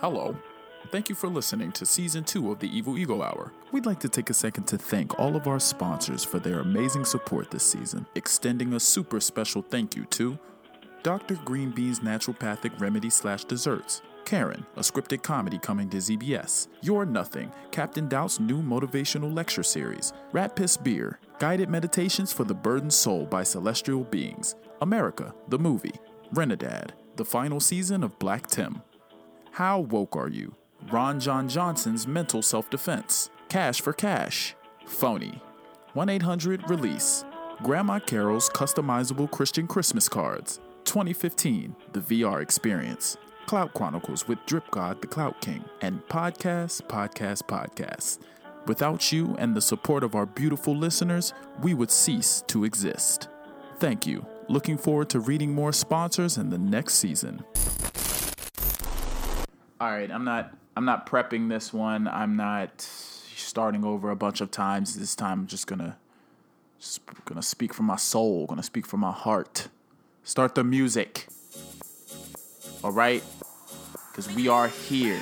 Hello. Thank you for listening to season two of the Evil Ego Hour. We'd like to take a second to thank all of our sponsors for their amazing support this season, extending a super special thank you to Dr. Green Bean's Naturopathic Remedy Slash Desserts, Karen, a scripted comedy coming to ZBS, You're Nothing, Captain Doubt's new motivational lecture series, Rat Piss Beer, Guided Meditations for the Burdened Soul by Celestial Beings, America, the movie, Renadad, the final season of Black Tim. How woke are you? Ron John Johnson's mental self defense. Cash for cash. Phony. 1 800 Release. Grandma Carol's customizable Christian Christmas cards. 2015 The VR Experience. Clout Chronicles with Drip God the Clout King. And Podcast, Podcast, Podcast. Without you and the support of our beautiful listeners, we would cease to exist. Thank you. Looking forward to reading more sponsors in the next season. All right, I'm not I'm not prepping this one. I'm not starting over a bunch of times. This time I'm just gonna just gonna speak from my soul, gonna speak from my heart. Start the music. All right? Cuz we are here.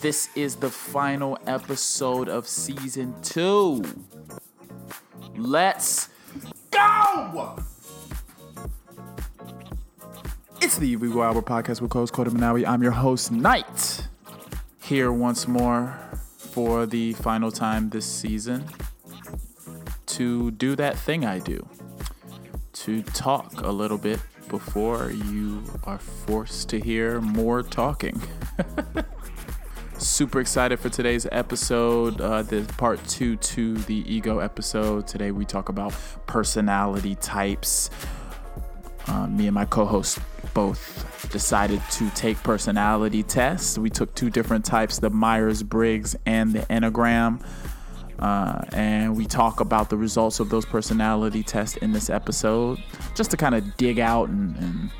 This is the final episode of season 2. Let's go! It's the Evil Hour podcast with co-host Cody Manawi. I'm your host, Knight. Here once more for the final time this season to do that thing I do. To talk a little bit before you are forced to hear more talking. Super excited for today's episode, uh, the part two to the ego episode. Today we talk about personality types. Uh, me and my co-host both decided to take personality tests. We took two different types, the Myers-Briggs and the Enneagram. Uh, and we talk about the results of those personality tests in this episode, just to kind of dig out and, and,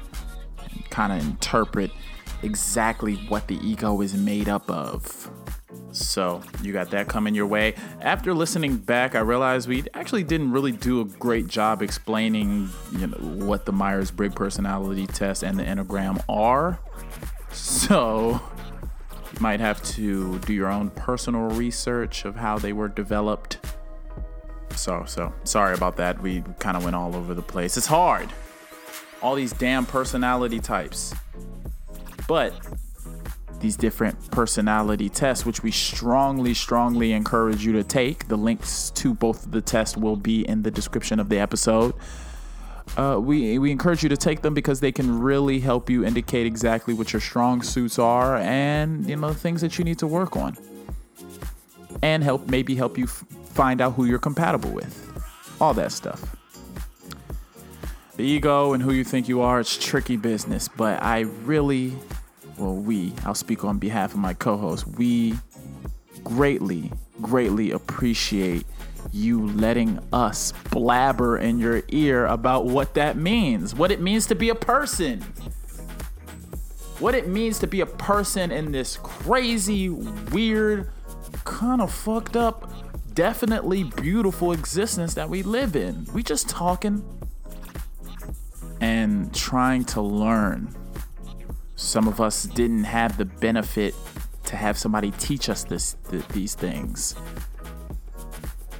and kind of interpret exactly what the ego is made up of. So you got that coming your way. After listening back, I realized we actually didn't really do a great job explaining, you know, what the Myers-Briggs personality test and the Enneagram are. So you might have to do your own personal research of how they were developed. So, so sorry about that. We kind of went all over the place. It's hard. All these damn personality types. But these different personality tests, which we strongly, strongly encourage you to take. The links to both of the tests will be in the description of the episode. Uh, we, we encourage you to take them because they can really help you indicate exactly what your strong suits are and you know things that you need to work on and help maybe help you f- find out who you're compatible with all that stuff the ego and who you think you are it's tricky business but i really well, we, I'll speak on behalf of my co host, we greatly, greatly appreciate you letting us blabber in your ear about what that means, what it means to be a person, what it means to be a person in this crazy, weird, kind of fucked up, definitely beautiful existence that we live in. We just talking and trying to learn some of us didn't have the benefit to have somebody teach us this th- these things.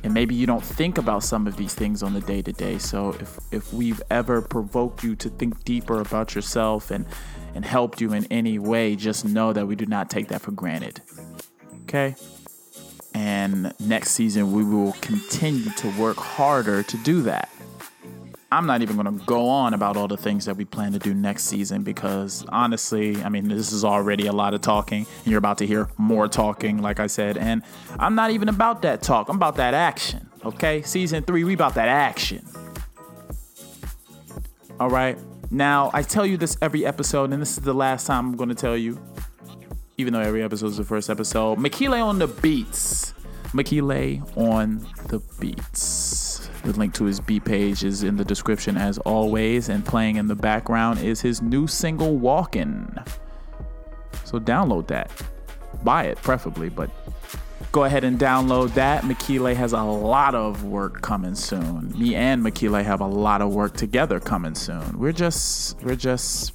And maybe you don't think about some of these things on the day to day. So if if we've ever provoked you to think deeper about yourself and and helped you in any way, just know that we do not take that for granted. Okay? And next season we will continue to work harder to do that. I'm not even going to go on about all the things that we plan to do next season because honestly, I mean, this is already a lot of talking. And you're about to hear more talking, like I said. And I'm not even about that talk, I'm about that action. Okay? Season three, we about that action. All right? Now, I tell you this every episode, and this is the last time I'm going to tell you, even though every episode is the first episode. Makile on the beats. Makile on the beats. The link to his B page is in the description as always, and playing in the background is his new single Walkin'. So download that. Buy it, preferably, but go ahead and download that. Makile has a lot of work coming soon. Me and Makile have a lot of work together coming soon. We're just we're just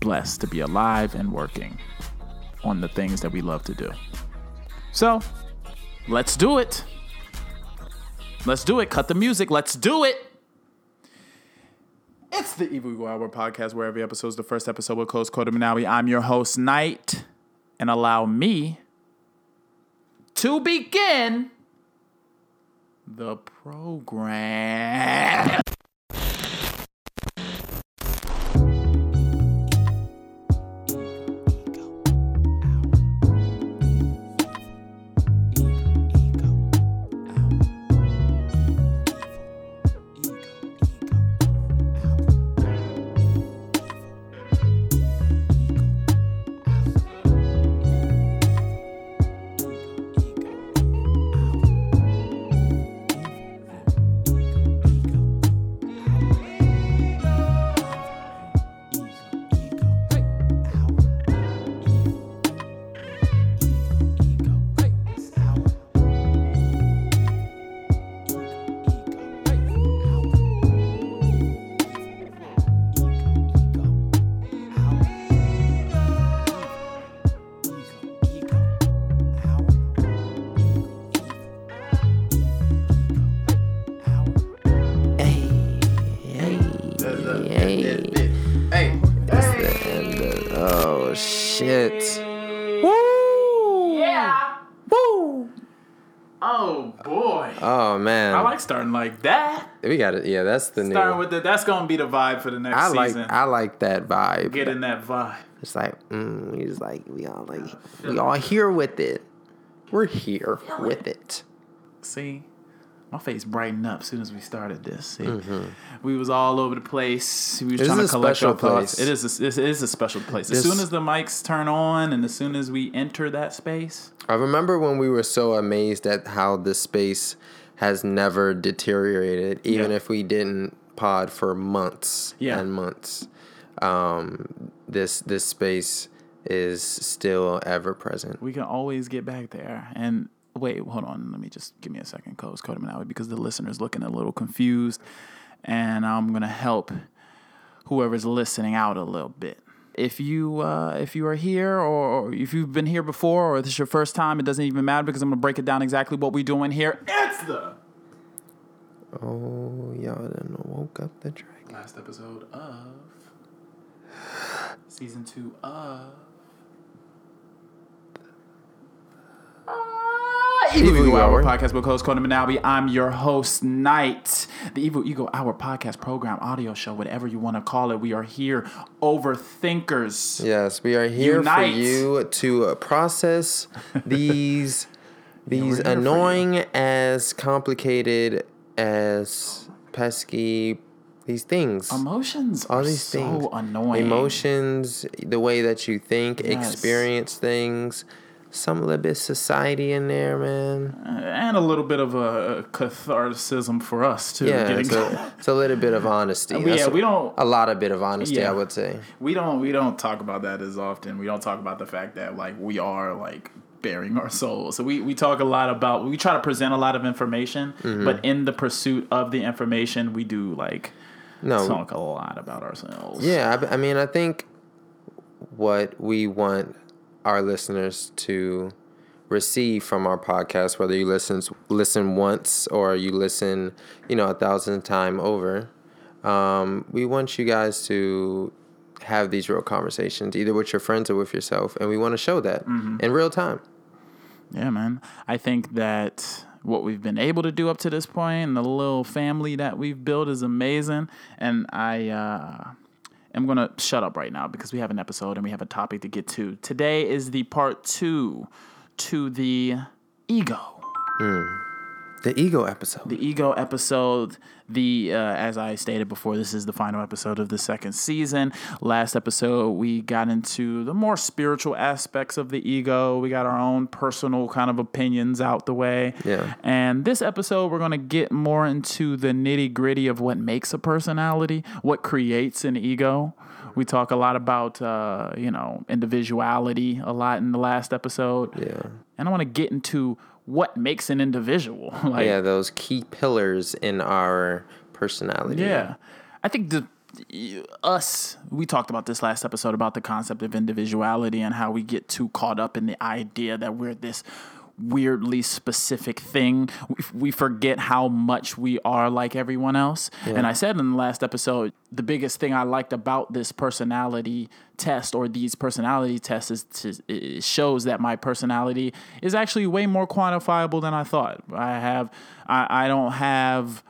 blessed to be alive and working. on the things that we love to do. So, let's do it. Let's do it. Cut the music. Let's do it. It's the Evil Ego Hour podcast where every episode is the first episode with Coach Cody Manawi. I'm your host, Knight, and allow me to begin the program. Man. I like starting like that. we got it. Yeah, that's the Starting new. with the that's gonna be the vibe for the next I like season. I like that vibe. Get in that vibe. It's like mm, we just like we all like we all here with it. We're here with it. See, my face brightened up as soon as we started this. See, we was all over the place. We was This trying to collect our thoughts. place. It is. A, it is a special place. As soon as the mics turn on, and as soon as we enter that space, I remember when we were so amazed at how this space has never deteriorated, even Yeah. if we didn't pod for months Yeah. and months. Um, this this space is still ever present. we can always get back there. And wait, hold on. Let me just give me a second, Coach Cody Manawi, because the listener's looking a little confused, and I'm gonna help whoever's listening out a little bit. If you uh, if you are here, or, or if you've been here before, or this is your first time, it doesn't even matter because I'm gonna break it down exactly what we're doing here. It's the Oh, y'all done woke up the dragon. last episode of season two of. Evil Ego Hour podcast with host Conan Manawi. I'm your host, Knight. The Evil Ego Hour podcast program, audio show, whatever you want to call it. We are here, overthinkers. Yes, we are here Unite. for you to process these these we're here for you. annoying as complicated as pesky these things. Emotions all are these so things. annoying. Emotions, the way that you think, Yes. experience things, some little bit society in there, man. and a little bit of a catharticism for us too. Yeah, it's a, it's a little bit of honesty. We- yeah, we don't- a lot of bit of honesty, Yeah. I would say. we don't we don't talk about that as often. We don't talk about the fact that like we are like bearing our souls. So we, we talk a lot about we try to present a lot of information, Mm-hmm. but in the pursuit of the information, we do like No, talk a lot about ourselves. Yeah, I, I mean, I think what we want our listeners to receive from our podcast, whether you listen listen once or you listen, you know, a thousand time over, um, we want you guys to have these real conversations, either with your friends or with yourself, and we want to show that in real time. Yeah, man. I think that what we've been able to do up to this point and the little family that we've built is amazing. And I uh, am going to shut up right now because we have an episode and we have a topic to get to. Today is the part two to the ego. Hmm. The ego episode. The ego episode. The uh, as I stated before, this is the final episode of the second season. Last episode, we got into the more spiritual aspects of the ego. We got our own personal kind of opinions out the way. Yeah. And this episode, we're gonna get more into the nitty gritty of what makes a personality, what creates an ego. We talk a lot about uh, you know individuality a lot in the last episode. yeah. And I want to get into what makes an individual. like Yeah, those key pillars in our personality. Yeah. I think the us we talked about this last episode about the concept of individuality and how we get too caught up in the idea that we're this weirdly specific thing. We, forget how much we are like everyone else. And i said in the last episode the biggest thing i liked about this personality test or these personality tests is to, it shows that my personality is actually way more quantifiable than i thought. I have i, I don't have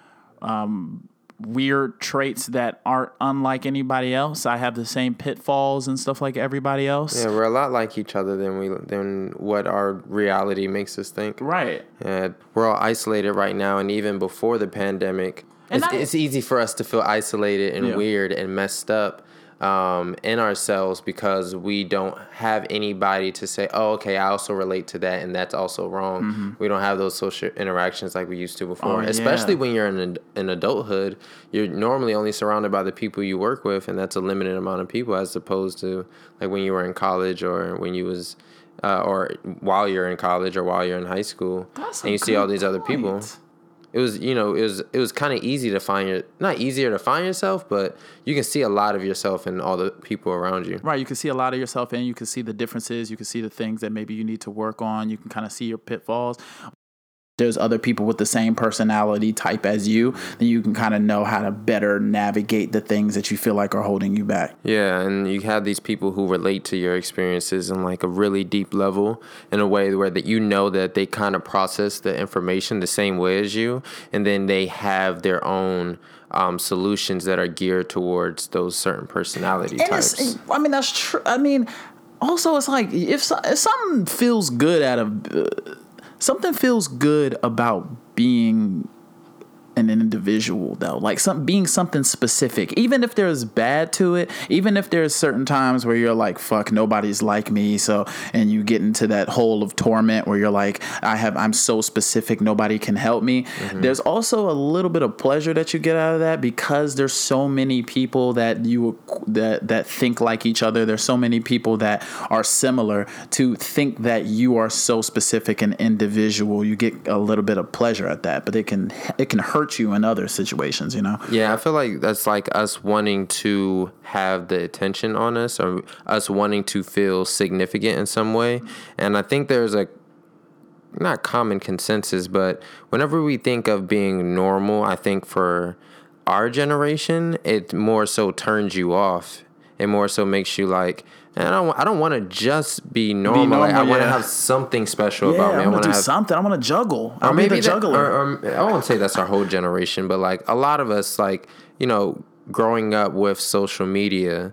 um, weird traits that aren't unlike anybody else. I have the same pitfalls and stuff like everybody else. Yeah, we're a lot like each other than we than what our reality makes us think. Right. Yeah, we're all isolated right now, and even before the pandemic, it's, I- it's easy for us to feel isolated and Yeah. weird and messed up um, in ourselves because we don't have anybody to say, "Oh, okay, I also relate to that," and that's also wrong. We don't have those social interactions like we used to before, Mm-hmm. Oh, especially yeah. when you're in, an- in adulthood. You're normally only surrounded by the people you work with, and that's a limited amount of people, as opposed to like when you were in college or when you was. Uh, or while you're in college or while you're in high school, That's and you see all these other people point. It was you know it was it was kind of easy to find your not easier to find yourself but you can see a lot of yourself in all the people around you Right. You can see a lot of yourself and you can see the differences. You can see the things that maybe you need to work on. You can kind of see your pitfalls. There's other people with the same personality type as you, then you can kind of know how to better navigate the things that you feel like are holding you back. yeah and you have these people who relate to your experiences on like a really deep level in a way where that you know that they kind of process the information the same way as you and then they have their own um, solutions that are geared towards those certain personality And types I mean, that's true. I mean, also, it's like if, if something feels good out of uh, something feels good about being an individual though. Like some being something specific. Even if there's bad to it even if there's certain times where you're like fuck nobody's like me so and you get into that hole of torment where you're like i have i'm so specific nobody can help me. Mm-hmm. There's also a little bit of pleasure that you get out of that because there's so many people that you that that think like each other. There's so many people that are similar to think that you are so specific and individual. You get a little bit of pleasure at that but it can it can hurt you in other situations you know Yeah, I feel like that's like us wanting to have the attention on us or us wanting to feel significant in some way. And I think there's a not common consensus, but whenever we think of being normal, I think for our generation, it more so turns you off. It more so makes you like, "Eh, I don't, I don't want to just be normal. like, I normal, want to have something special yeah about me. i I want to do have something i want to juggle i'll or be maybe the that, juggler or, or I won't say that's our whole generation, but like a lot of us, like you know, growing up with social media,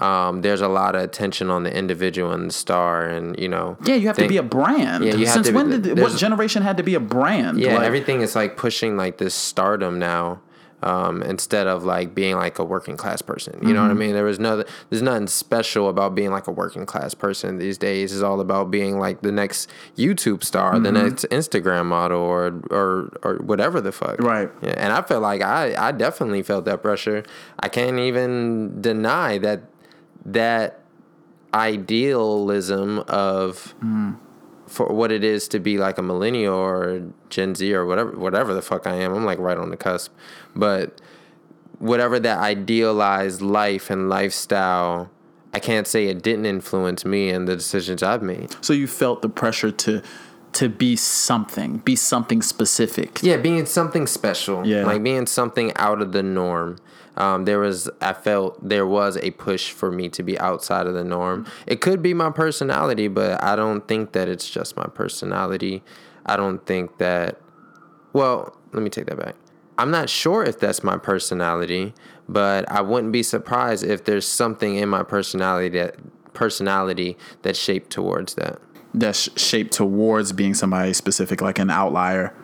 um, there's a lot of attention on the individual and the star, and you know, yeah you have think- to be a brand Yeah, you have since to be- when did what generation had to be a brand yeah, Like, everything is like pushing like this stardom now. Um, instead of like being like a working class person, you know what I mm-hmm. mean. There was no, there's nothing special about being like a working class person these days. It's all about being like the next YouTube star, the mm-hmm. next Instagram model, or or or whatever the fuck. Right. Yeah, and I felt like I I definitely felt that pressure. I can't even deny that that idealism of mm. For what it is to be like a millennial or Gen Z or whatever whatever the fuck I am. I'm like right on the cusp. But whatever that idealized life and lifestyle, I can't say it didn't influence me and the decisions I've made. so you felt the pressure to to be something be something specific Yeah, being something special. Yeah. Like being something out of the norm. Um, there was, I felt there was a push for me to be outside of the norm. It could be my personality, but I don't think that it's just my personality. I don't think that, well, let me take that back. I'm not sure if that's my personality, but I wouldn't be surprised if there's something in my personality that personality that's shaped towards that. that's shaped towards being somebody specific like an outlier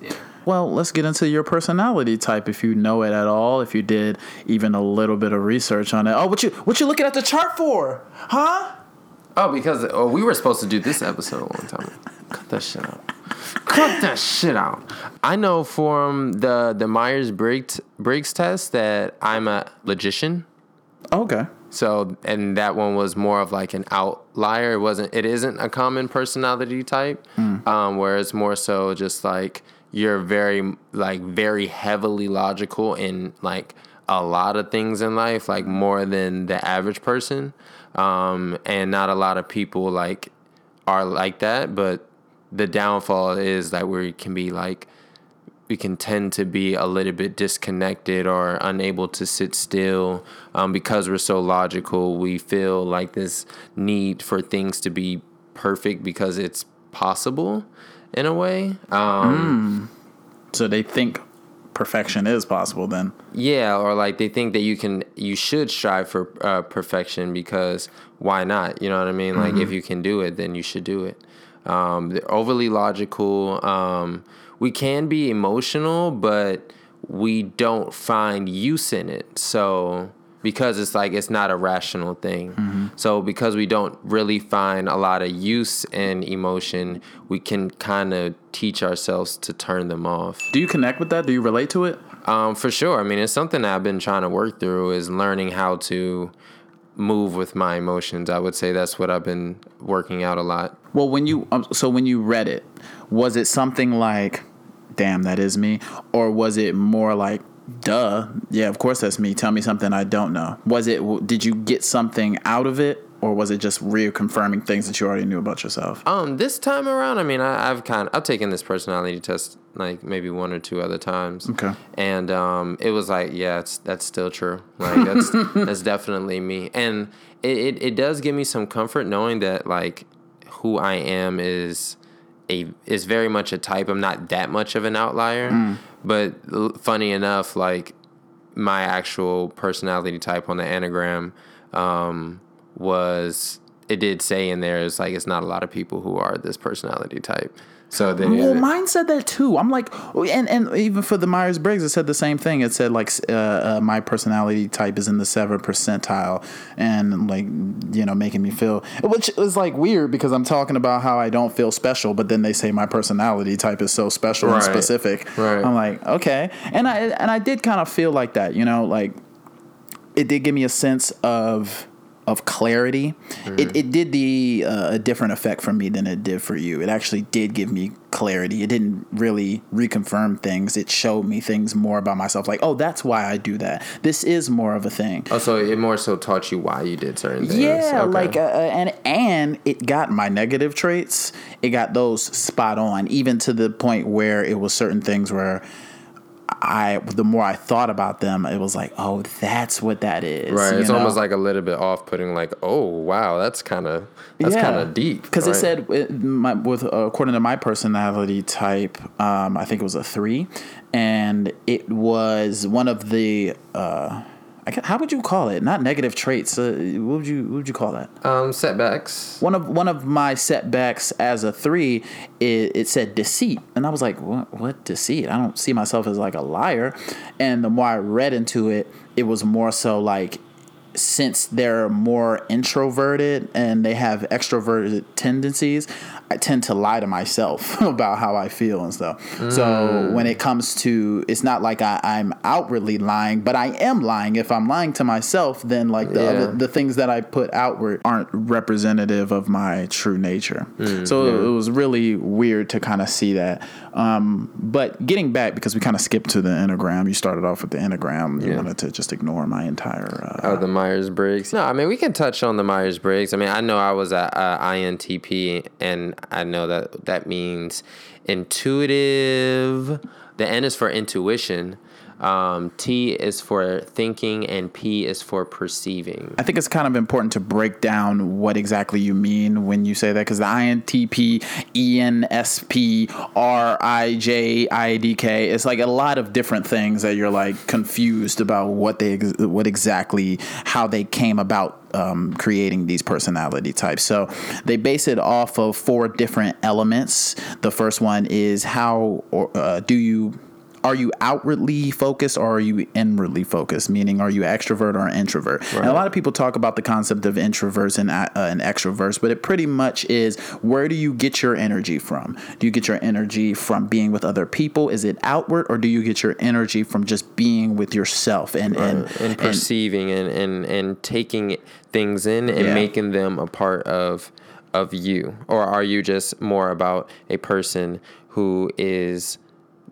Yeah. Well, let's get into your personality type if you know it at all, if you did even a little bit of research on it. Oh, what you what you looking at the chart for? Huh? Oh, because oh, we were supposed to do this episode a long time. ago. Cut that shit out. Cut that shit out. I know from the the Myers Briggs Briggs test that I'm a logician. Okay. So and that one was more of like an outlier. It wasn't. It isn't a common personality type. Um, where it's more so just like you're very like very heavily logical in like a lot of things in life, like more than the average person. Um, and not a lot of people like are like that, but the downfall is that we can be like we can tend to be a little bit disconnected or unable to sit still um, because we're so logical. We feel like this need for things to be perfect because it's possible in a way. Um, So they think perfection is possible then. Yeah, or like they think that you can, you should strive for uh, perfection because why not? You know what I mean? Like if you can do it, then you should do it. Um, they're overly logical. Um, we can be emotional, but we don't find use in it. So because it's like it's not a rational thing. So because we don't really find a lot of use in emotion, we can kind of teach ourselves to turn them off. Do you connect with that? Do you relate to it? Um, for sure. I mean, it's something I've been trying to work through is learning how to move with my emotions. I would say that's what I've been working out a lot. Well, when you um, so when you read it, was it something like, "Damn, that is me," or was it more like, "Duh, yeah, of course that's me. Tell me something I don't know." Was it? Did you get something out of it, or was it just reconfirming things that you already knew about yourself? Um, this time around, I mean, I, I've kind of I've taken this personality test like maybe one or two other times. Okay. And um, it was like, yeah, it's that's still true. Like that's that's definitely me, and it, it it does give me some comfort knowing that like who I am is a is very much a type. I'm not that much of an outlier, but l- funny enough, like my actual personality type on the Enneagram um, was it did say in there is like it's not a lot of people who are this personality type. So then Well, mine said that too. I'm like, and and even for the Myers Briggs, it said the same thing. It said like, uh, uh, my personality type is in the seven percentile, and like, you know, making me feel, which is like weird because I'm talking about how I don't feel special, but then they say my personality type is so special and specific. Right. I'm like, okay, and I and I did kind of feel like that, you know, like it did give me a sense of of clarity. It, it did the uh, a different effect for me than it did for you. It actually did give me clarity. It didn't really reconfirm things. It showed me things more about myself. Like, oh, that's why I do that. This is more of a thing. Oh, so it more so taught you why you did certain things. Yeah, Okay. like uh, uh, and and it got my negative traits. It got those spot on, even to the point where it was certain things where I, the more I thought about them, it was like, oh, that's what that is. Right, it's know? almost like a little bit off-putting. Like, oh wow, that's kind of that's kind of deep. Because it said with my, with uh, according to my personality type, um, I think it was a three, and it was one of the. Uh, how would you call it? Not negative traits. Uh, what would you what would you call that? um, setbacks. one of one of my setbacks as a three it, it said deceit and i was like what what deceit i don't see myself as like a liar and the more i read into it it was more so like since they're more introverted and they have extroverted tendencies i tend to lie to myself about how i feel and stuff so when it comes to it's not like I, i'm outwardly lying but i am lying if i'm lying to myself then like the Yeah. other the things that I put outward aren't representative of my true nature. so it was really weird to kind of see that. Um, but getting back because we kind of skipped to the enneagram. You started off with the enneagram. You Yeah. wanted to just ignore my entire. Uh, Oh, the Myers Briggs. No, I mean we can touch on the Myers Briggs. I mean I know I was at uh, INTP, and I know that that means intuitive. The N is for intuition. Um, T is for thinking, and P is for perceiving. I think it's kind of important to break down what exactly you mean when you say that because the INTP, ENSP, RIJ, IDK, it's like a lot of different things that you're like confused about what they, what exactly, how they came about um, creating these personality types. So they base it off of four different elements. The first one is how or, uh, do you are you outwardly focused or are you inwardly focused? Meaning, are you extrovert or introvert? And a lot of people talk about the concept of introverts and, uh, and extroverts, but it pretty much is where do you get your energy from? Do you get your energy from being with other people? Is it outward or do you get your energy from just being with yourself and, and, and perceiving and, and, and taking things in and Yeah. making them a part of of you or are you just more about a person who is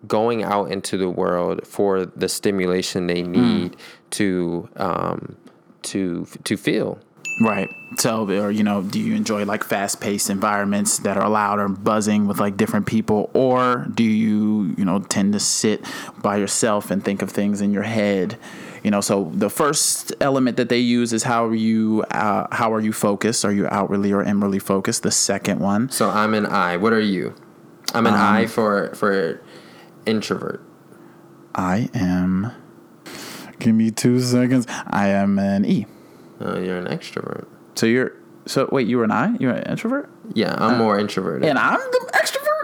going out into the world for the stimulation they need to um, to to feel. Right. So, or you know, do you enjoy like fast-paced environments that are loud or buzzing with like different people, or do you, you know, tend to sit by yourself and think of things in your head? You know, so the first element that they use is how are you, uh, how are you focused? Are you outwardly or inwardly focused? The second one, So I'm an I. What are you? I'm an I for for introvert. I am. Give me two seconds. I am an E. Oh, you're an extrovert. So you're. So wait, you were an I. You're an introvert, Yeah, I'm uh, more introverted. and I'm the extrovert.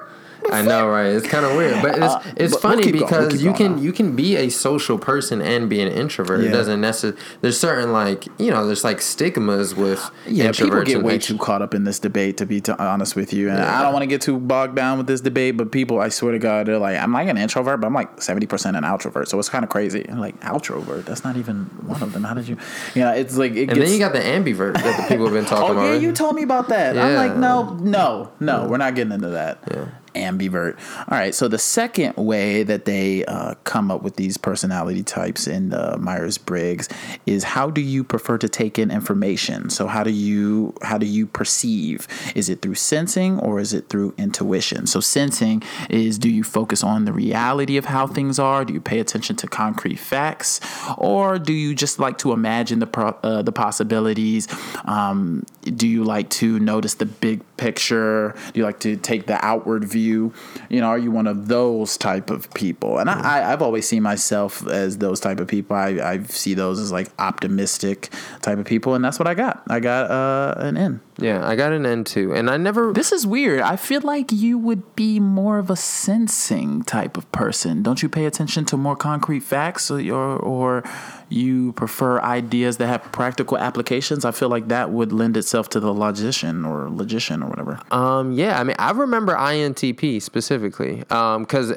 I know, right? It's kind of weird, but it's Uh, it's but we'll funny we'll because you can you can be a social person and be an introvert. It doesn't necessarily. There's certain like you know there's like stigmas with Yeah, people get way too caught up in this debate. To be t- honest with you, and Yeah. I don't want to get too bogged down with this debate. But people, I swear to God, they're like, I'm like an introvert, but I'm like seventy percent an outrovert. So it's kind of crazy. I'm like outrovert. That's not even one of them. How did you? Yeah, it's like it And gets. then you got the ambivert that the people have been talking oh about. yeah, right? you told me about that. I'm like, Yeah. no, no, no. We're not getting into that. Yeah. Ambivert. All right. So the second way that they uh, come up with these personality types in the Myers Briggs is how do you prefer to take in information? So how do you how do you perceive? Is it through sensing or is it through intuition? So sensing is do you focus on the reality of how things are? Do you pay attention to concrete facts, or do you just like to imagine the pro- uh, the possibilities? Um, do you like to notice the big picture? Do you like to take the outward view? You You know, are you one of those type of people? And I, I, I've always seen myself as those type of people. I, I see those as like optimistic type of people, and that's what I got. I got uh, an N. yeah, I got an N too, and I never. This is weird. I feel like you would be more of a sensing type of person. Don't you pay attention to more concrete facts or or you prefer ideas that have practical applications? I feel like that would lend itself to the logician or logician or whatever. Um, yeah, I mean, I remember INTP specifically because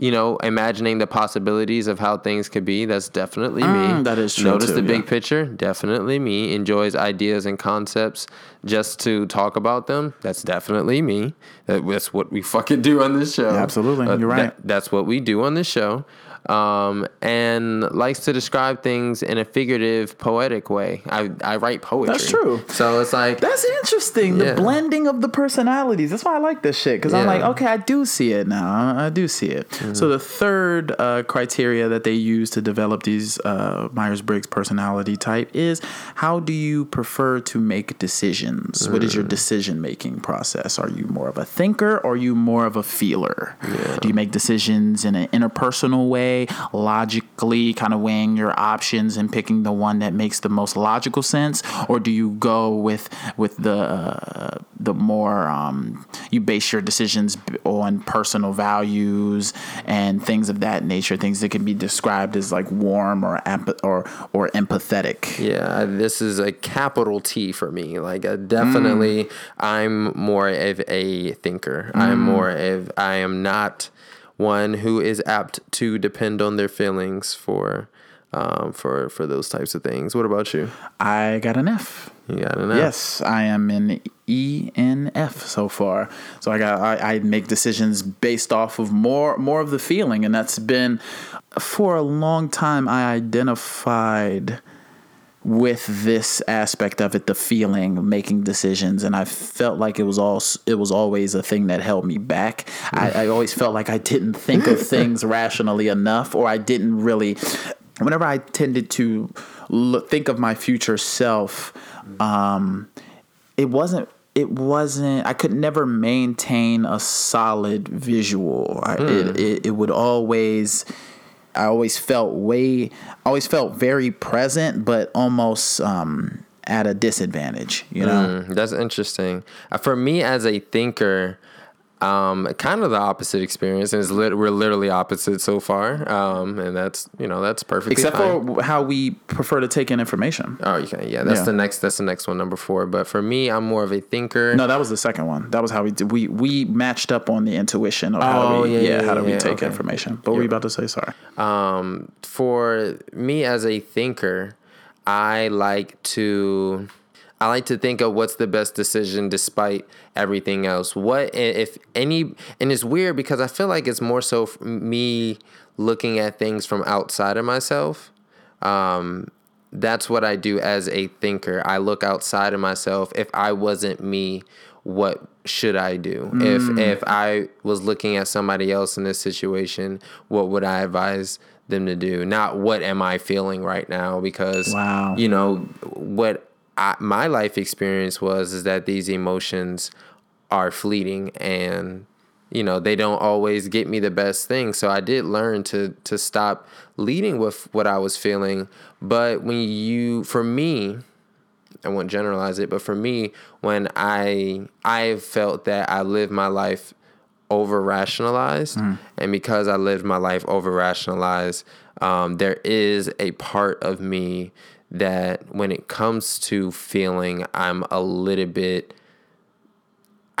you know, imagining the possibilities of how things could be. That's definitely me. Mm, that is true, Notice too, the big yeah. picture. Definitely me. Enjoys ideas and concepts just to talk about them. That's definitely me. That's what we fucking do on this show. Uh, absolutely. You're right. that- that's what we do on this show. Um, and likes to describe things in a figurative, poetic way. I, I write poetry. That's true. So it's like That's interesting. The blending of the personalities. That's why I like this shit because I'm like, okay, I do see it now. I do see it. So the third uh, criteria that they use to develop these uh, Myers Briggs personality type is how do you prefer to make decisions? What is your decision making process? Are you more of a thinker or are you more of a feeler? Do you make decisions in an interpersonal way, logically, kind of weighing your options and picking the one that makes the most logical sense, or do you go with with the uh, the more um, you base your decisions on personal values and things of that nature, things that can be described as like warm or empath- or or empathetic. Yeah, this is a capital T for me. Like, uh, definitely, I'm more of a thinker. I'm more of, I am not one who is apt to depend on their feelings for, um, for for those types of things. What about you? I got an F. You got an F? Yes, I am an ENF so far. So I got I, I make decisions based off of more more of the feeling, and that's been for a long time. I identified with this aspect of it, the feeling, making decisions, and I felt like it was all it was always a thing that held me back. I, I always felt like I didn't think of things rationally enough, or I didn't really. Whenever I tended to look, think of my future self, um, it wasn't it wasn't i could never maintain a solid visual I, it, it, it would always i always felt way always felt very present but almost um at a disadvantage you know Mm, that's interesting. Uh, For me, as a thinker, um, kind of the opposite experience, and it's lit- we're literally opposite so far. Um, and that's you know that's perfectly except fine. for how we prefer to take in information Oh, you can. Yeah, that's Yeah. the next. That's the next one, number four. But for me, I'm more of a thinker. no that was the second one that was how we did we we matched up on the intuition of how Oh, do we yeah, yeah, yeah, how do we yeah, take okay. information but were you about to say sorry Um, for me as a thinker, I like to. I like to think of what's the best decision despite everything else. What if any? And it's weird because I feel like it's more so me looking at things from outside of myself. Um, that's what I do as a thinker. I look outside of myself. If I wasn't me, what should I do? Mm. If if I was looking at somebody else in this situation, what would I advise them to do? Not what am I feeling right now because wow. you know what I, my life experience was is that these emotions are fleeting and you know they don't always get me the best thing so i did learn to to stop leading with what i was feeling but when you for me i won't generalize it but for me when i i felt that i lived my life over rationalized mm. and because i lived my life over rationalized um, there is a part of me that when it comes to feeling i'm a little bit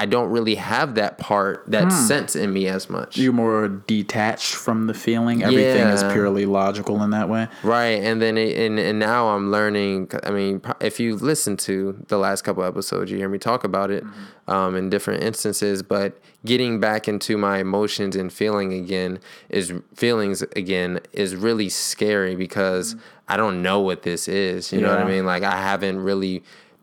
I don't really have that part, that hmm. sense in me as much. You're more detached from the feeling. Everything yeah. is purely logical in that way. Right. And then, it, and, and now I'm learning. I mean, if you listen to the last couple episodes, you hear me talk about it mm-hmm. um, in different instances. But getting back into my emotions and feeling again is feelings again is really scary because mm-hmm. I don't know what this is. You yeah. know what I mean? Like, I haven't really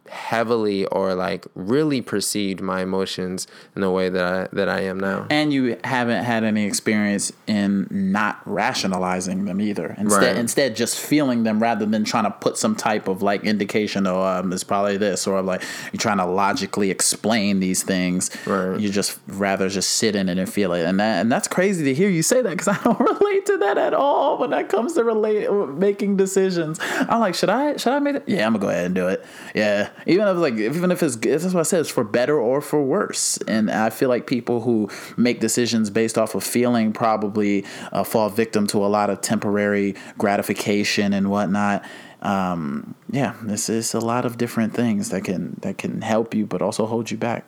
heavily or like really perceived my emotions in the way that I that I am now. And you haven't had any experience in not rationalizing them either. Instead right. instead just feeling them rather than trying to put some type of like indication oh um, it's probably this or like you're trying to logically explain these things. Right. You just rather just sit in it and feel it. And that and that's crazy to hear you say that cuz I don't relate to that at all when that comes to relate making decisions. I'm like should I should I make it? Yeah, I'm going to go ahead and do it. Yeah even if like even if it's that's what I said, it's for better or for worse. And I feel like people who make decisions based off of feeling probably uh, fall victim to a lot of temporary gratification and whatnot. Um, yeah, this is a lot of different things that can that can help you, but also hold you back.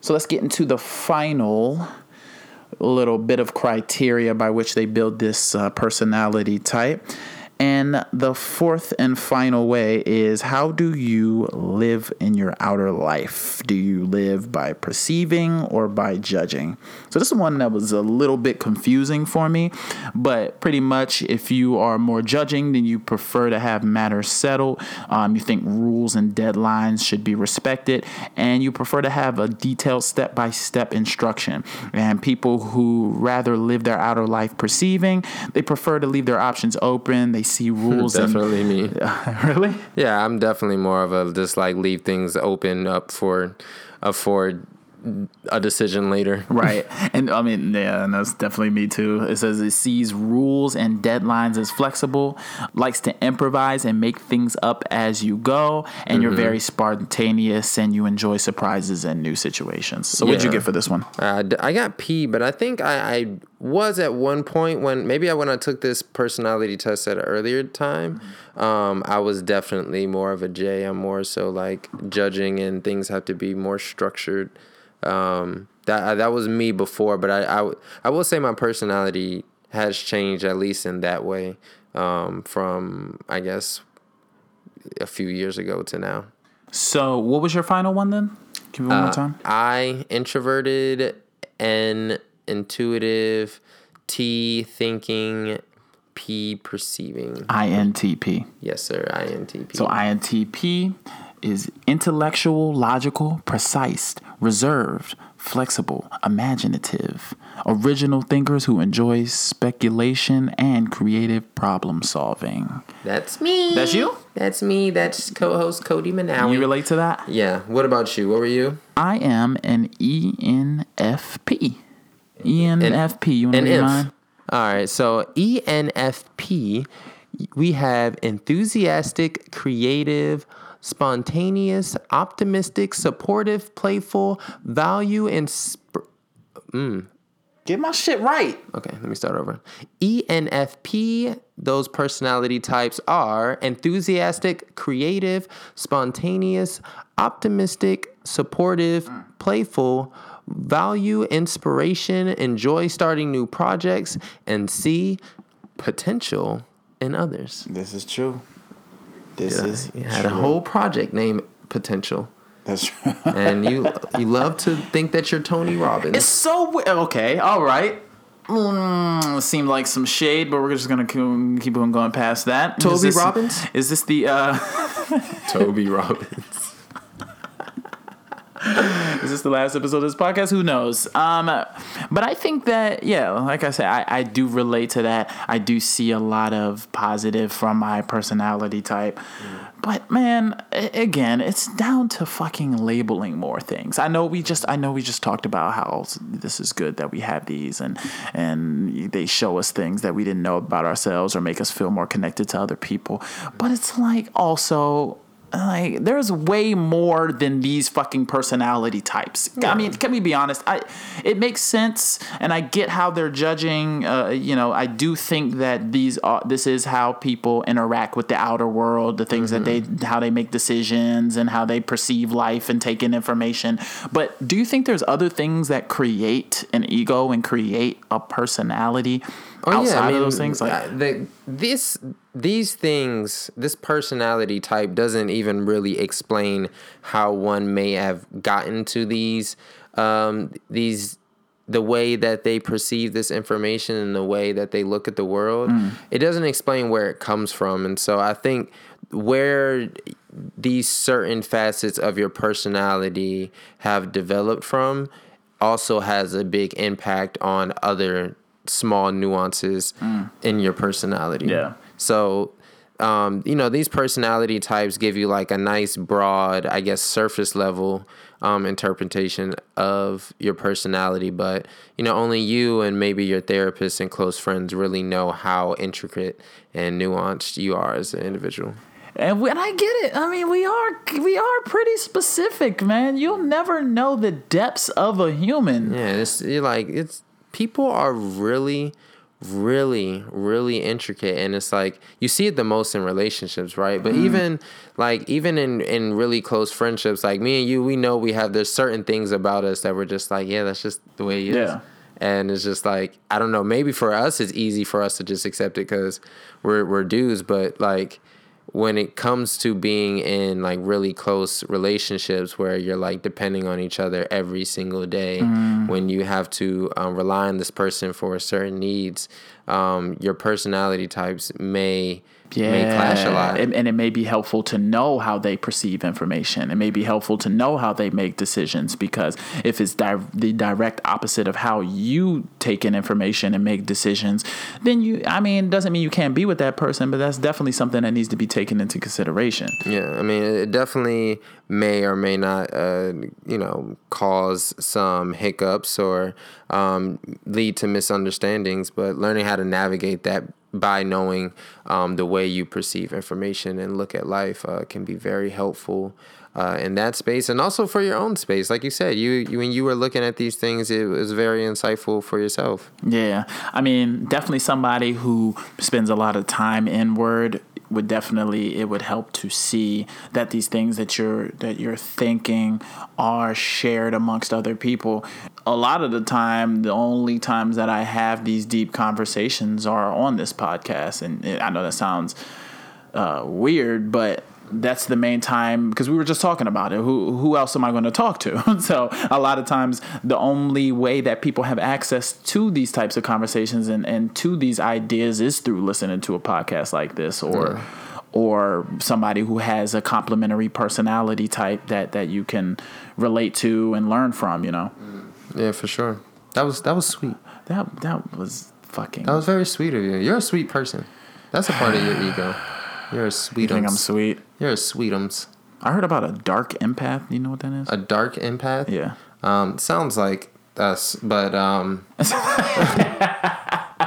So let's get into the final little bit of criteria by which they build this uh, personality type. And the fourth and final way is how do you live in your outer life? Do you live by perceiving or by judging? So, this is one that was a little bit confusing for me, but pretty much if you are more judging, then you prefer to have matters settled. Um, you think rules and deadlines should be respected, and you prefer to have a detailed step by step instruction. And people who rather live their outer life perceiving, they prefer to leave their options open. They see rules. definitely and, me. really? Yeah, I'm definitely more of a just like leave things open up for, uh, for a decision later. right. And I mean, yeah, and that's definitely me too. It says it sees rules and deadlines as flexible, likes to improvise and make things up as you go, and mm-hmm. you're very spontaneous and you enjoy surprises and new situations. So, yeah. what'd you get for this one? Uh, I got P, but I think I, I, was at one point when maybe I, when I took this personality test at an earlier time, um, I was definitely more of a J. I'm more so like judging and things have to be more structured um, that that was me before, but I, I, I will say my personality has changed at least in that way um, from I guess a few years ago to now. So, what was your final one then? Give me one uh, more time. I introverted, N intuitive, T thinking, P perceiving. INTP. Yes, sir. INTP. So INTP is intellectual, logical, precise, reserved, flexible, imaginative, original thinkers who enjoy speculation and creative problem solving. That's me. That's you? That's me. That's co-host Cody Manawi. You relate to that? Yeah. What about you? What were you? I am an ENFP. ENFP. You want to read mine? All right. So ENFP, we have enthusiastic, creative, spontaneous, optimistic, supportive, playful, value, and. Sp- mm. Get my shit right. Okay, let me start over. ENFP, those personality types are enthusiastic, creative, spontaneous, optimistic, supportive, mm. playful, value inspiration, enjoy starting new projects, and see potential in others. This is true. This yeah, is had true. a whole project named potential. That's true. And you you love to think that you're Tony Robbins. It's so okay. All right. Mm, seemed like some shade, but we're just gonna keep keep on going past that. Toby Is this- Robbins? Is this the? uh Toby Robbins. Is this the last episode of this podcast? Who knows? Um, but I think that yeah, like I said, I, I do relate to that. I do see a lot of positive from my personality type. But man, again, it's down to fucking labeling more things. I know we just I know we just talked about how this is good that we have these and and they show us things that we didn't know about ourselves or make us feel more connected to other people. But it's like also like there's way more than these fucking personality types. I mean, can we be honest? I it makes sense, and I get how they're judging. Uh, you know, I do think that these are this is how people interact with the outer world, the things that they how they make decisions and how they perceive life and take in information. But do you think there's other things that create an ego and create a personality Oh, outside of those things? Like, uh, the, this these things, this personality type doesn't even really explain how one may have gotten to these um, these the way that they perceive this information and the way that they look at the world. It doesn't explain where it comes from, and so I think where these certain facets of your personality have developed from also has a big impact on other small nuances in your personality. Yeah. So, um, you know, these personality types give you like a nice, broad, I guess, surface level um, interpretation of your personality. But, you know, only you and maybe your therapist and close friends really know how intricate and nuanced you are as an individual. And when I get it, I mean we are we are pretty specific, man. You'll never know the depths of a human. Yeah, it's you're like it's people are really, really, really intricate, and it's like you see it the most in relationships, right? But mm-hmm. even like even in in really close friendships, like me and you, we know we have there's certain things about us that we're just like, yeah, that's just the way he is. Yeah. And it's just like I don't know. Maybe for us, it's easy for us to just accept it because we're we're dudes. But like when it comes to being in like really close relationships where you're like depending on each other every single day, when you have to um, rely on this person for certain needs, um, your personality types may may clash a lot. And, and it may be helpful to know how they perceive information. It may be helpful to know how they make decisions because if it's di- the direct opposite of how you take in information and make decisions, then you, I mean, it doesn't mean you can't be with that person, but that's definitely something that needs to be taken into consideration. Yeah, I mean, it definitely may or may not, uh, you know, cause some hiccups or um, lead to misunderstandings. But learning how to navigate that by knowing um, the way you perceive information and look at life uh, can be very helpful. Uh, in that space, and also for your own space, like you said, you, you when you were looking at these things, it was very insightful for yourself. Yeah, I mean, definitely somebody who spends a lot of time inward would definitely it would help to see that these things that you're that you're thinking are shared amongst other people. A lot of the time, the only times that I have these deep conversations are on this podcast, and I know that sounds uh, weird, but that's the main time because we were just talking about it. Who who else am I going to talk to? so a lot of times the only way that people have access to these types of conversations and, and to these ideas is through listening to a podcast like this or or somebody who has a complementary personality type that that you can relate to and learn from, you know. Yeah, for sure. That was that was sweet. That that was fucking That was very sweet of you. You're a sweet person. That's a part of your ego. You're a sweetums. I think I'm sweet. You're a sweetums. I heard about a dark empath. You know what that is? A dark empath. yeah. Um, sounds like us, but um,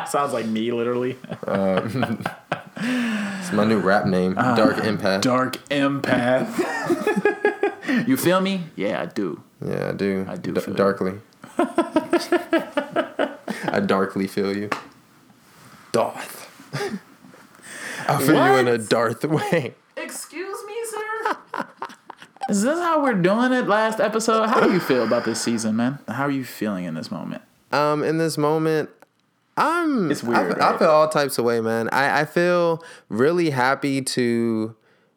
Sounds like me, literally. it's my new rap name. dark empath. Dark empath. you feel me? Yeah, I do. yeah, I do. I do D- feel darkly. I darkly feel you. Darth. I feel you in a Darth way. Excuse me, sir. Is this how we're doing it last episode? How do you feel about this season, man? How are you feeling in this moment? Um, in this moment, I'm. It's weird, I, I feel all types of way, man. I, I feel really happy to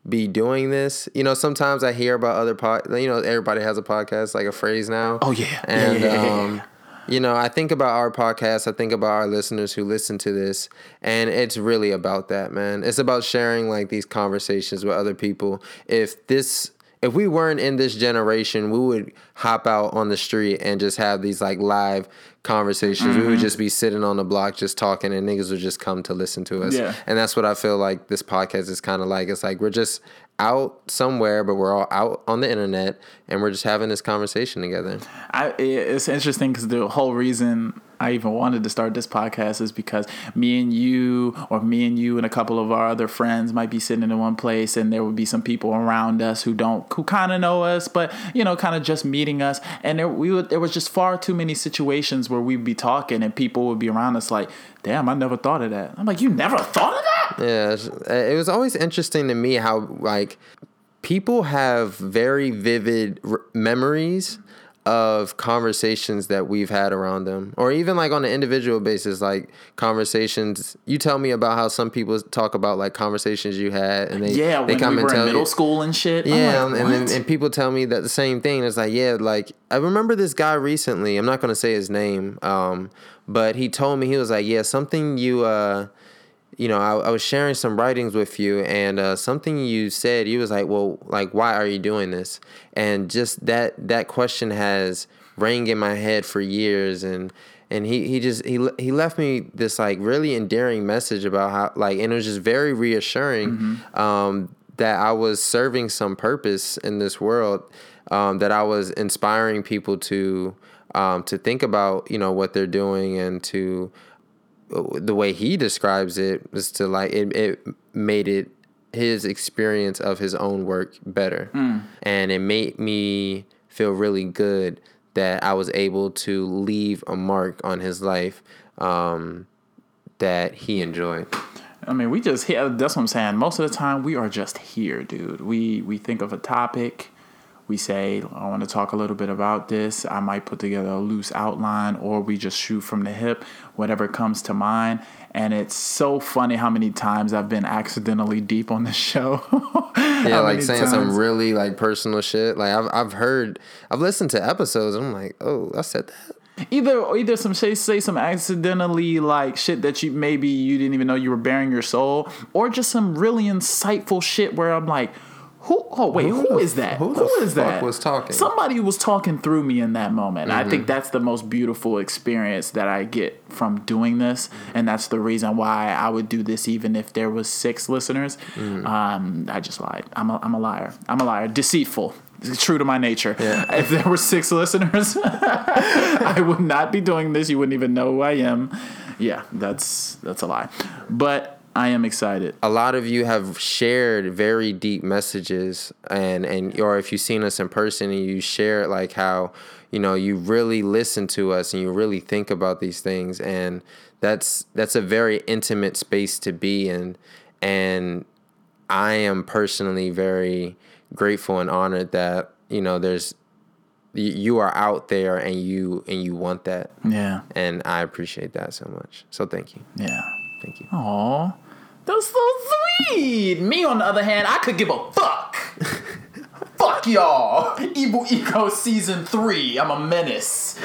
be doing this. You know, sometimes I hear about other pod. You know, everybody has a podcast, like a phrase now. Oh, yeah. and Yeah, yeah, yeah, um, you know, I think about our podcast. I think about our listeners who listen to this, and it's really about that, man. It's about sharing like these conversations with other people. If this if we weren't in this generation, we would hop out on the street and just have these like live conversations. We Mm-hmm. would just be sitting on the block just talking and niggas would just come to listen to us. Yeah. And that's what I feel like this podcast is kind of like. It's like we're just out somewhere, but we're all out on the internet and we're just having this conversation together. I, it's interesting because the whole reason I even wanted to start this podcast is because me and you, or me and you and a couple of our other friends, might be sitting in one place, and there would be some people around us who don't, who kind of know us, but you know, kind of just meeting us, and there we would, there was just far too many situations where we'd be talking, and people would be around us like, "Damn, I never thought of that." I'm like, "You never thought of that?" Yeah, it was always interesting to me how like people have very vivid r- memories of conversations that we've had around them or even like on an individual basis like conversations you tell me about how some people talk about like conversations you had and they Yeah, they when we were in middle you school and shit. Yeah, like, and then, and people tell me that the same thing. It's like, yeah, like I remember this guy recently. I'm not gonna say his name, um, but he told me he was like, yeah, something you, uh, you know, I, I was sharing some writings with you, and uh, something you said, you was like, well, like, why are you doing this? And just that that question has rang in my head for years, and and he he just he he left me this like really endearing message about how like, and it was just very reassuring. Um, that I was serving some purpose in this world, um, that I was inspiring people to um, to think about, you know, what they're doing and to the way he describes it was to like it, it made it his experience of his own work better, and it made me feel really good that I was able to leave a mark on his life um, that he enjoyed. I mean, we just. That's what I'm saying. Most of the time, we are just here, dude. We we think of a topic. We say, I want to talk a little bit about this. I might put together a loose outline, or we just shoot from the hip, whatever comes to mind. And it's so funny how many times I've been accidentally deep on the show. Yeah, like saying some really like personal shit. Like I've I've heard, I've listened to episodes. I'm like, oh, I said that. either either some say say some accidentally like shit that you maybe you didn't even know you were bearing your soul, or just some really insightful shit where I'm like, who? Oh wait, Who who is that? who who is that? was talking? Somebody was talking through me in that moment. I Mm-hmm. think that's the most beautiful experience that I get from doing this, and that's the reason why I would do this even if there was six listeners. Mm. Um, I just lied. I'm a, I'm a liar. I'm a liar. Deceitful. It's true to my nature. Yeah. If there were six listeners, I would not be doing this. You wouldn't even know who I am. Yeah, that's that's a lie. But I am excited. a lot of you have shared very deep messages and and or if you've seen us in person and you share like how you know you really listen to us and you really think about these things and that's that's a very intimate space to be in. And I am personally very grateful and honored that you know there's you, are out there and you and you want that. Yeah, and I appreciate that so much. So thank you. Yeah. thank you. Aw, that's so sweet. Me, on the other hand, I could give a fuck. fuck y'all. Evil Ego season three. I'm a menace.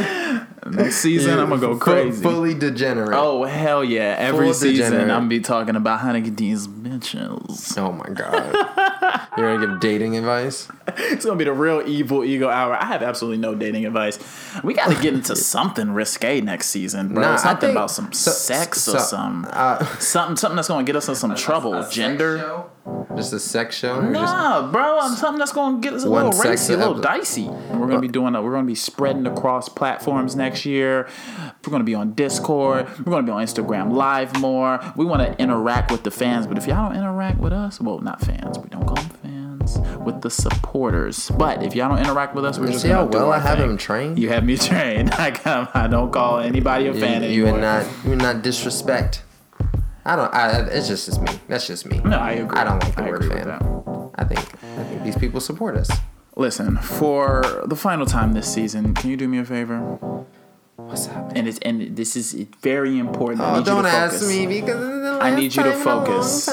Next season, I'm gonna go Full- crazy. fully degenerate Oh hell yeah! Every Full season, degenerate. I'm be talking about how to get these bitches. Oh my god. You're gonna give dating advice? It's gonna be the real evil ego hour. I have absolutely no dating advice. We got to get into something risque next season, bro. Nah, something think- about some so- sex so- or some Uh, something something that's gonna get us in some trouble. Gender. Just a sex show? Or just, Nah, bro, I'm something that's gonna get us a little racy, a little episode. dicey. We're gonna be doing. A, we're gonna be spreading across platforms next year. We're gonna be on Discord. We're gonna be on Instagram Live more. We want to interact with the fans, but if y'all don't interact with us, well, not fans. We don't call them fans. With the supporters, but if y'all don't interact with us, we're just see gonna how well I have thing. him trained? You have me trained. I come. I don't call anybody a you, fan you anymore. would not you would not disrespect. I don't I it's just it's me. That's just me. No, I agree. I don't like the I word fan. I think I think these people support us. Listen, for the final time this season, can you do me a favor? What's up? and it's and this is very important. I Oh, you don't ask me because I need you to time in a long focus.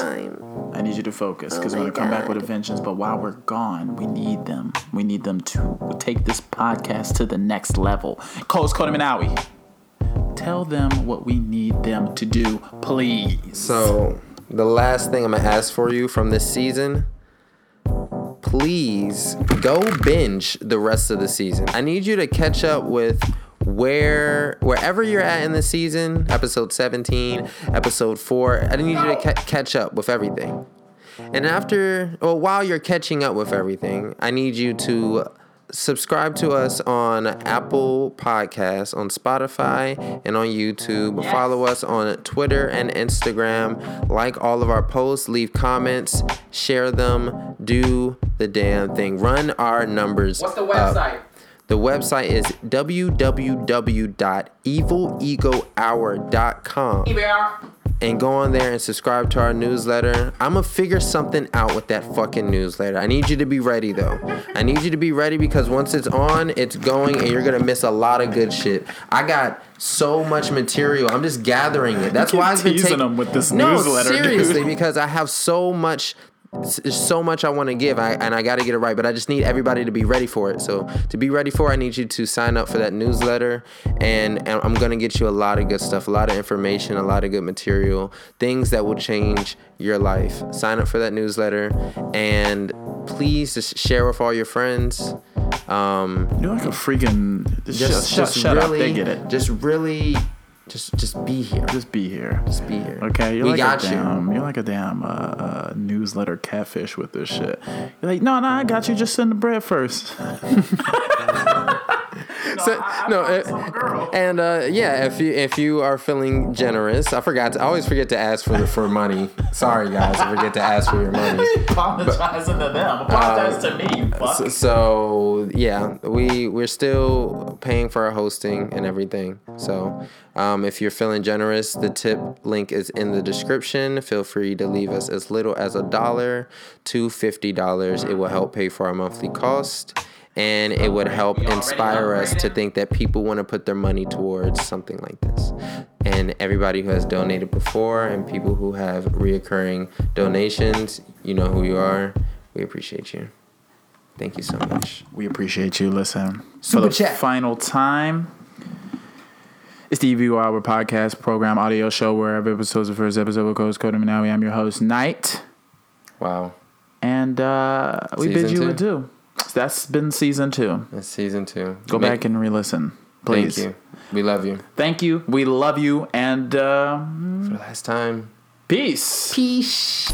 Time. I I need you to focus because Oh we're gonna come back with a vengeance. But while we're gone, we need them. We need them to take this podcast to the next level. Coach Cody Manawi, tell them what we need them to do, please. So, the last thing I'm gonna ask for you from this season, please go binge the rest of the season. I need you to catch up with where wherever you're at in the season, episode 17, episode 4. I need you to ca- catch up with everything. And after, well, while you're catching up with everything, I need you to subscribe to us on Apple Podcasts, on Spotify, and on YouTube. Follow us on Twitter and Instagram. Like all of our posts, leave comments, share them, do the damn thing. Run our numbers. What's the up. The website is www.evilegohour.com and go on there and subscribe to our newsletter. I'm gonna figure something out with that fucking newsletter. I need you to be ready though. I need you to be ready because once it's on, it's going and you're gonna miss a lot of good shit. I got so much material. I'm just gathering it. That's why I've been teasing them with this no, newsletter, dude. seriously, because I have so much there's so much I want to give, I, and I got to get it right. But I just need everybody to be ready for it. So to be ready for, it, I need you to sign up for that newsletter, and, and I'm gonna get you a lot of good stuff, a lot of information, a lot of good material, things that will change your life. Sign up for that newsletter, and please just share with all your friends. Um, You're like a freaking. Just, just, shut, just shut really, up. They get it. Just really, just just be here. Just be here. Just be here. Okay, you're we like got a you. damn, you're like a damn uh, uh, newsletter catfish with this shit. You're like, no, no, I got you. Just send the bread first. So- no, uh, and uh, yeah, if you if you are feeling generous, I forgot. To, I always forget to ask for the for money. Sorry, guys, I forget to ask for your money. Apologizing to them. Apologize to me, fuck. So, so yeah, we we're still paying for our hosting and everything. So um, if you're feeling generous, the tip link is in the description. Feel free to leave us as little as a dollar to fifty dollars. It will help pay for our monthly cost. And it would help inspire us to think that people want to put their money towards something like this. And everybody who has donated before and people who have reoccurring donations, you know who you are. We appreciate you. Thank you so much. We appreciate you. Listen, Super for the chat. final time. It's the EVU Hour podcast program audio show where every episode's the first episode with Coach Cody Manawi. I'm your host, Knight. Wow. And uh, we bid you two? adieu. That's been season two. That's season two. Go Make- back and re listen. Please. Thank you. We love you. Thank you. We love you. And uh, For the last time. peace. Peace.